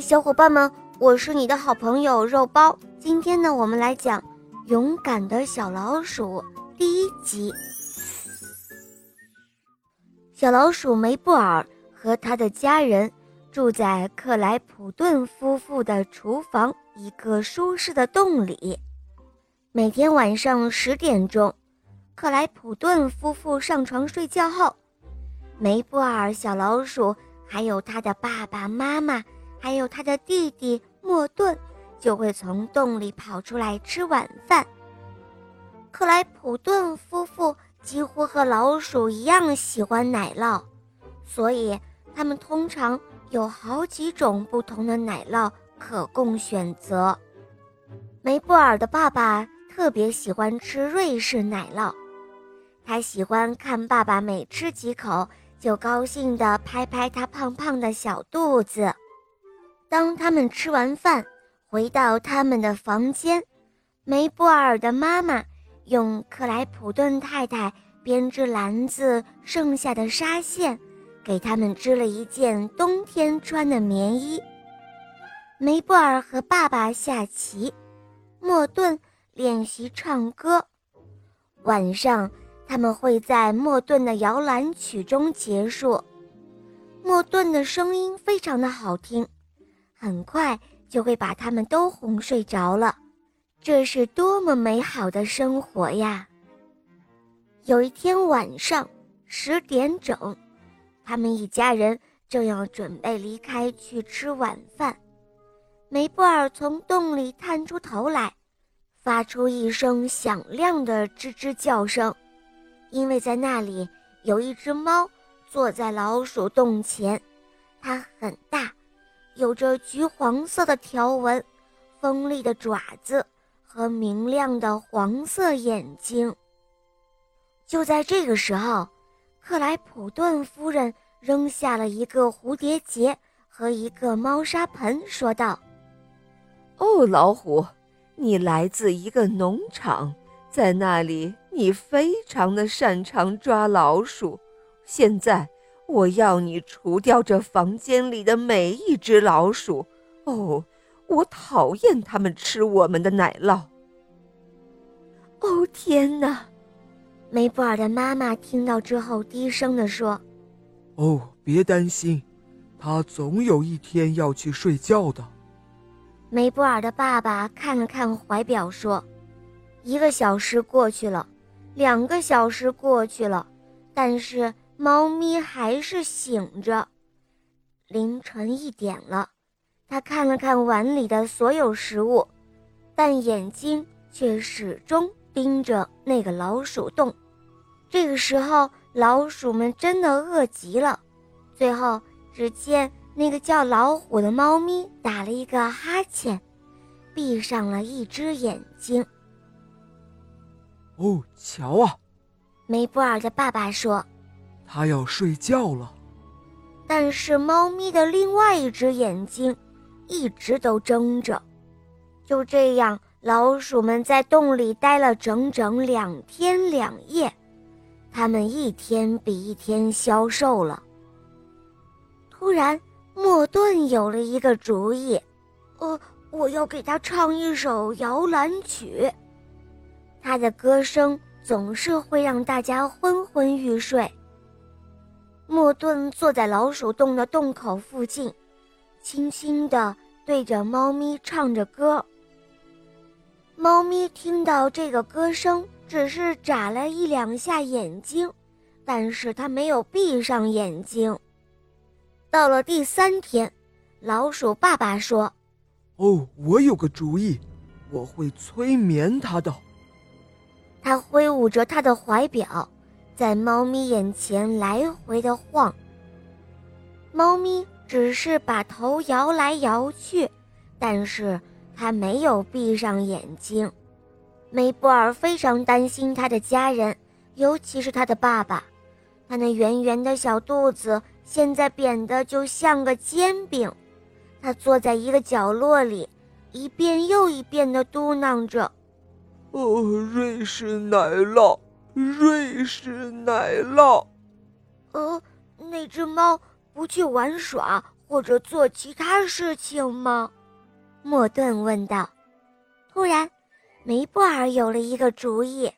小伙伴们，我是你的好朋友肉包。今天呢，我们来讲《勇敢的小老鼠》第一集。小老鼠梅布尔和他的家人住在克莱普顿夫妇的厨房一个舒适的洞里。每天晚上十点钟，克莱普顿夫妇上床睡觉后，梅布尔小老鼠还有他的爸爸妈妈。还有他的弟弟莫顿，就会从洞里跑出来吃晚饭。克莱普顿夫妇几乎和老鼠一样喜欢奶酪，所以他们通常有好几种不同的奶酪可供选择。梅布尔的爸爸特别喜欢吃瑞士奶酪，他喜欢看爸爸每吃几口就高兴地拍拍他胖胖的小肚子。当他们吃完饭，回到他们的房间，梅布尔的妈妈用克莱普顿太太编织篮子剩下的纱线，给他们织了一件冬天穿的棉衣。梅布尔和爸爸下棋，莫顿练习唱歌。晚上，他们会在莫顿的摇篮曲中结束。莫顿的声音非常的好听。很快就会把他们都哄睡着了，这是多么美好的生活呀！有一天晚上十点整，他们一家人正要准备离开去吃晚饭，梅布尔从洞里探出头来，发出一声响亮的吱吱叫声，因为在那里有一只猫坐在老鼠洞前，它很大。有着橘黄色的条纹、锋利的爪子和明亮的黄色眼睛。就在这个时候，克莱普顿夫人扔下了一个蝴蝶结和一个猫砂盆，说道：“哦，老虎，你来自一个农场，在那里你非常的擅长抓老鼠。现在。”我要你除掉这房间里的每一只老鼠！哦，我讨厌它们吃我们的奶酪。哦天哪！梅布尔的妈妈听到之后低声地说：“哦，别担心，他总有一天要去睡觉的。”梅布尔的爸爸看了看怀表说：“一个小时过去了，两个小时过去了，但是……”猫咪还是醒着。凌晨一点了，它看了看碗里的所有食物，但眼睛却始终盯着那个老鼠洞。这个时候，老鼠们真的饿极了。最后，只见那个叫老虎的猫咪打了一个哈欠，闭上了一只眼睛。哦，瞧啊！梅布尔的爸爸说。它要睡觉了，但是猫咪的另外一只眼睛一直都睁着。就这样，老鼠们在洞里待了整整两天两夜，它们一天比一天消瘦了。突然，莫顿有了一个主意：“呃，我要给他唱一首摇篮曲。他的歌声总是会让大家昏昏欲睡。”莫顿坐在老鼠洞的洞口附近，轻轻地对着猫咪唱着歌。猫咪听到这个歌声，只是眨了一两下眼睛，但是它没有闭上眼睛。到了第三天，老鼠爸爸说：“哦，我有个主意，我会催眠它的。”他挥舞着他的怀表。在猫咪眼前来回的晃，猫咪只是把头摇来摇去，但是它没有闭上眼睛。梅布尔非常担心他的家人，尤其是他的爸爸。他那圆圆的小肚子现在扁得就像个煎饼。他坐在一个角落里，一遍又一遍地嘟囔着：“哦，瑞士奶酪。”瑞士奶酪。呃，那只猫不去玩耍或者做其他事情吗？莫顿问道。突然，梅布尔有了一个主意。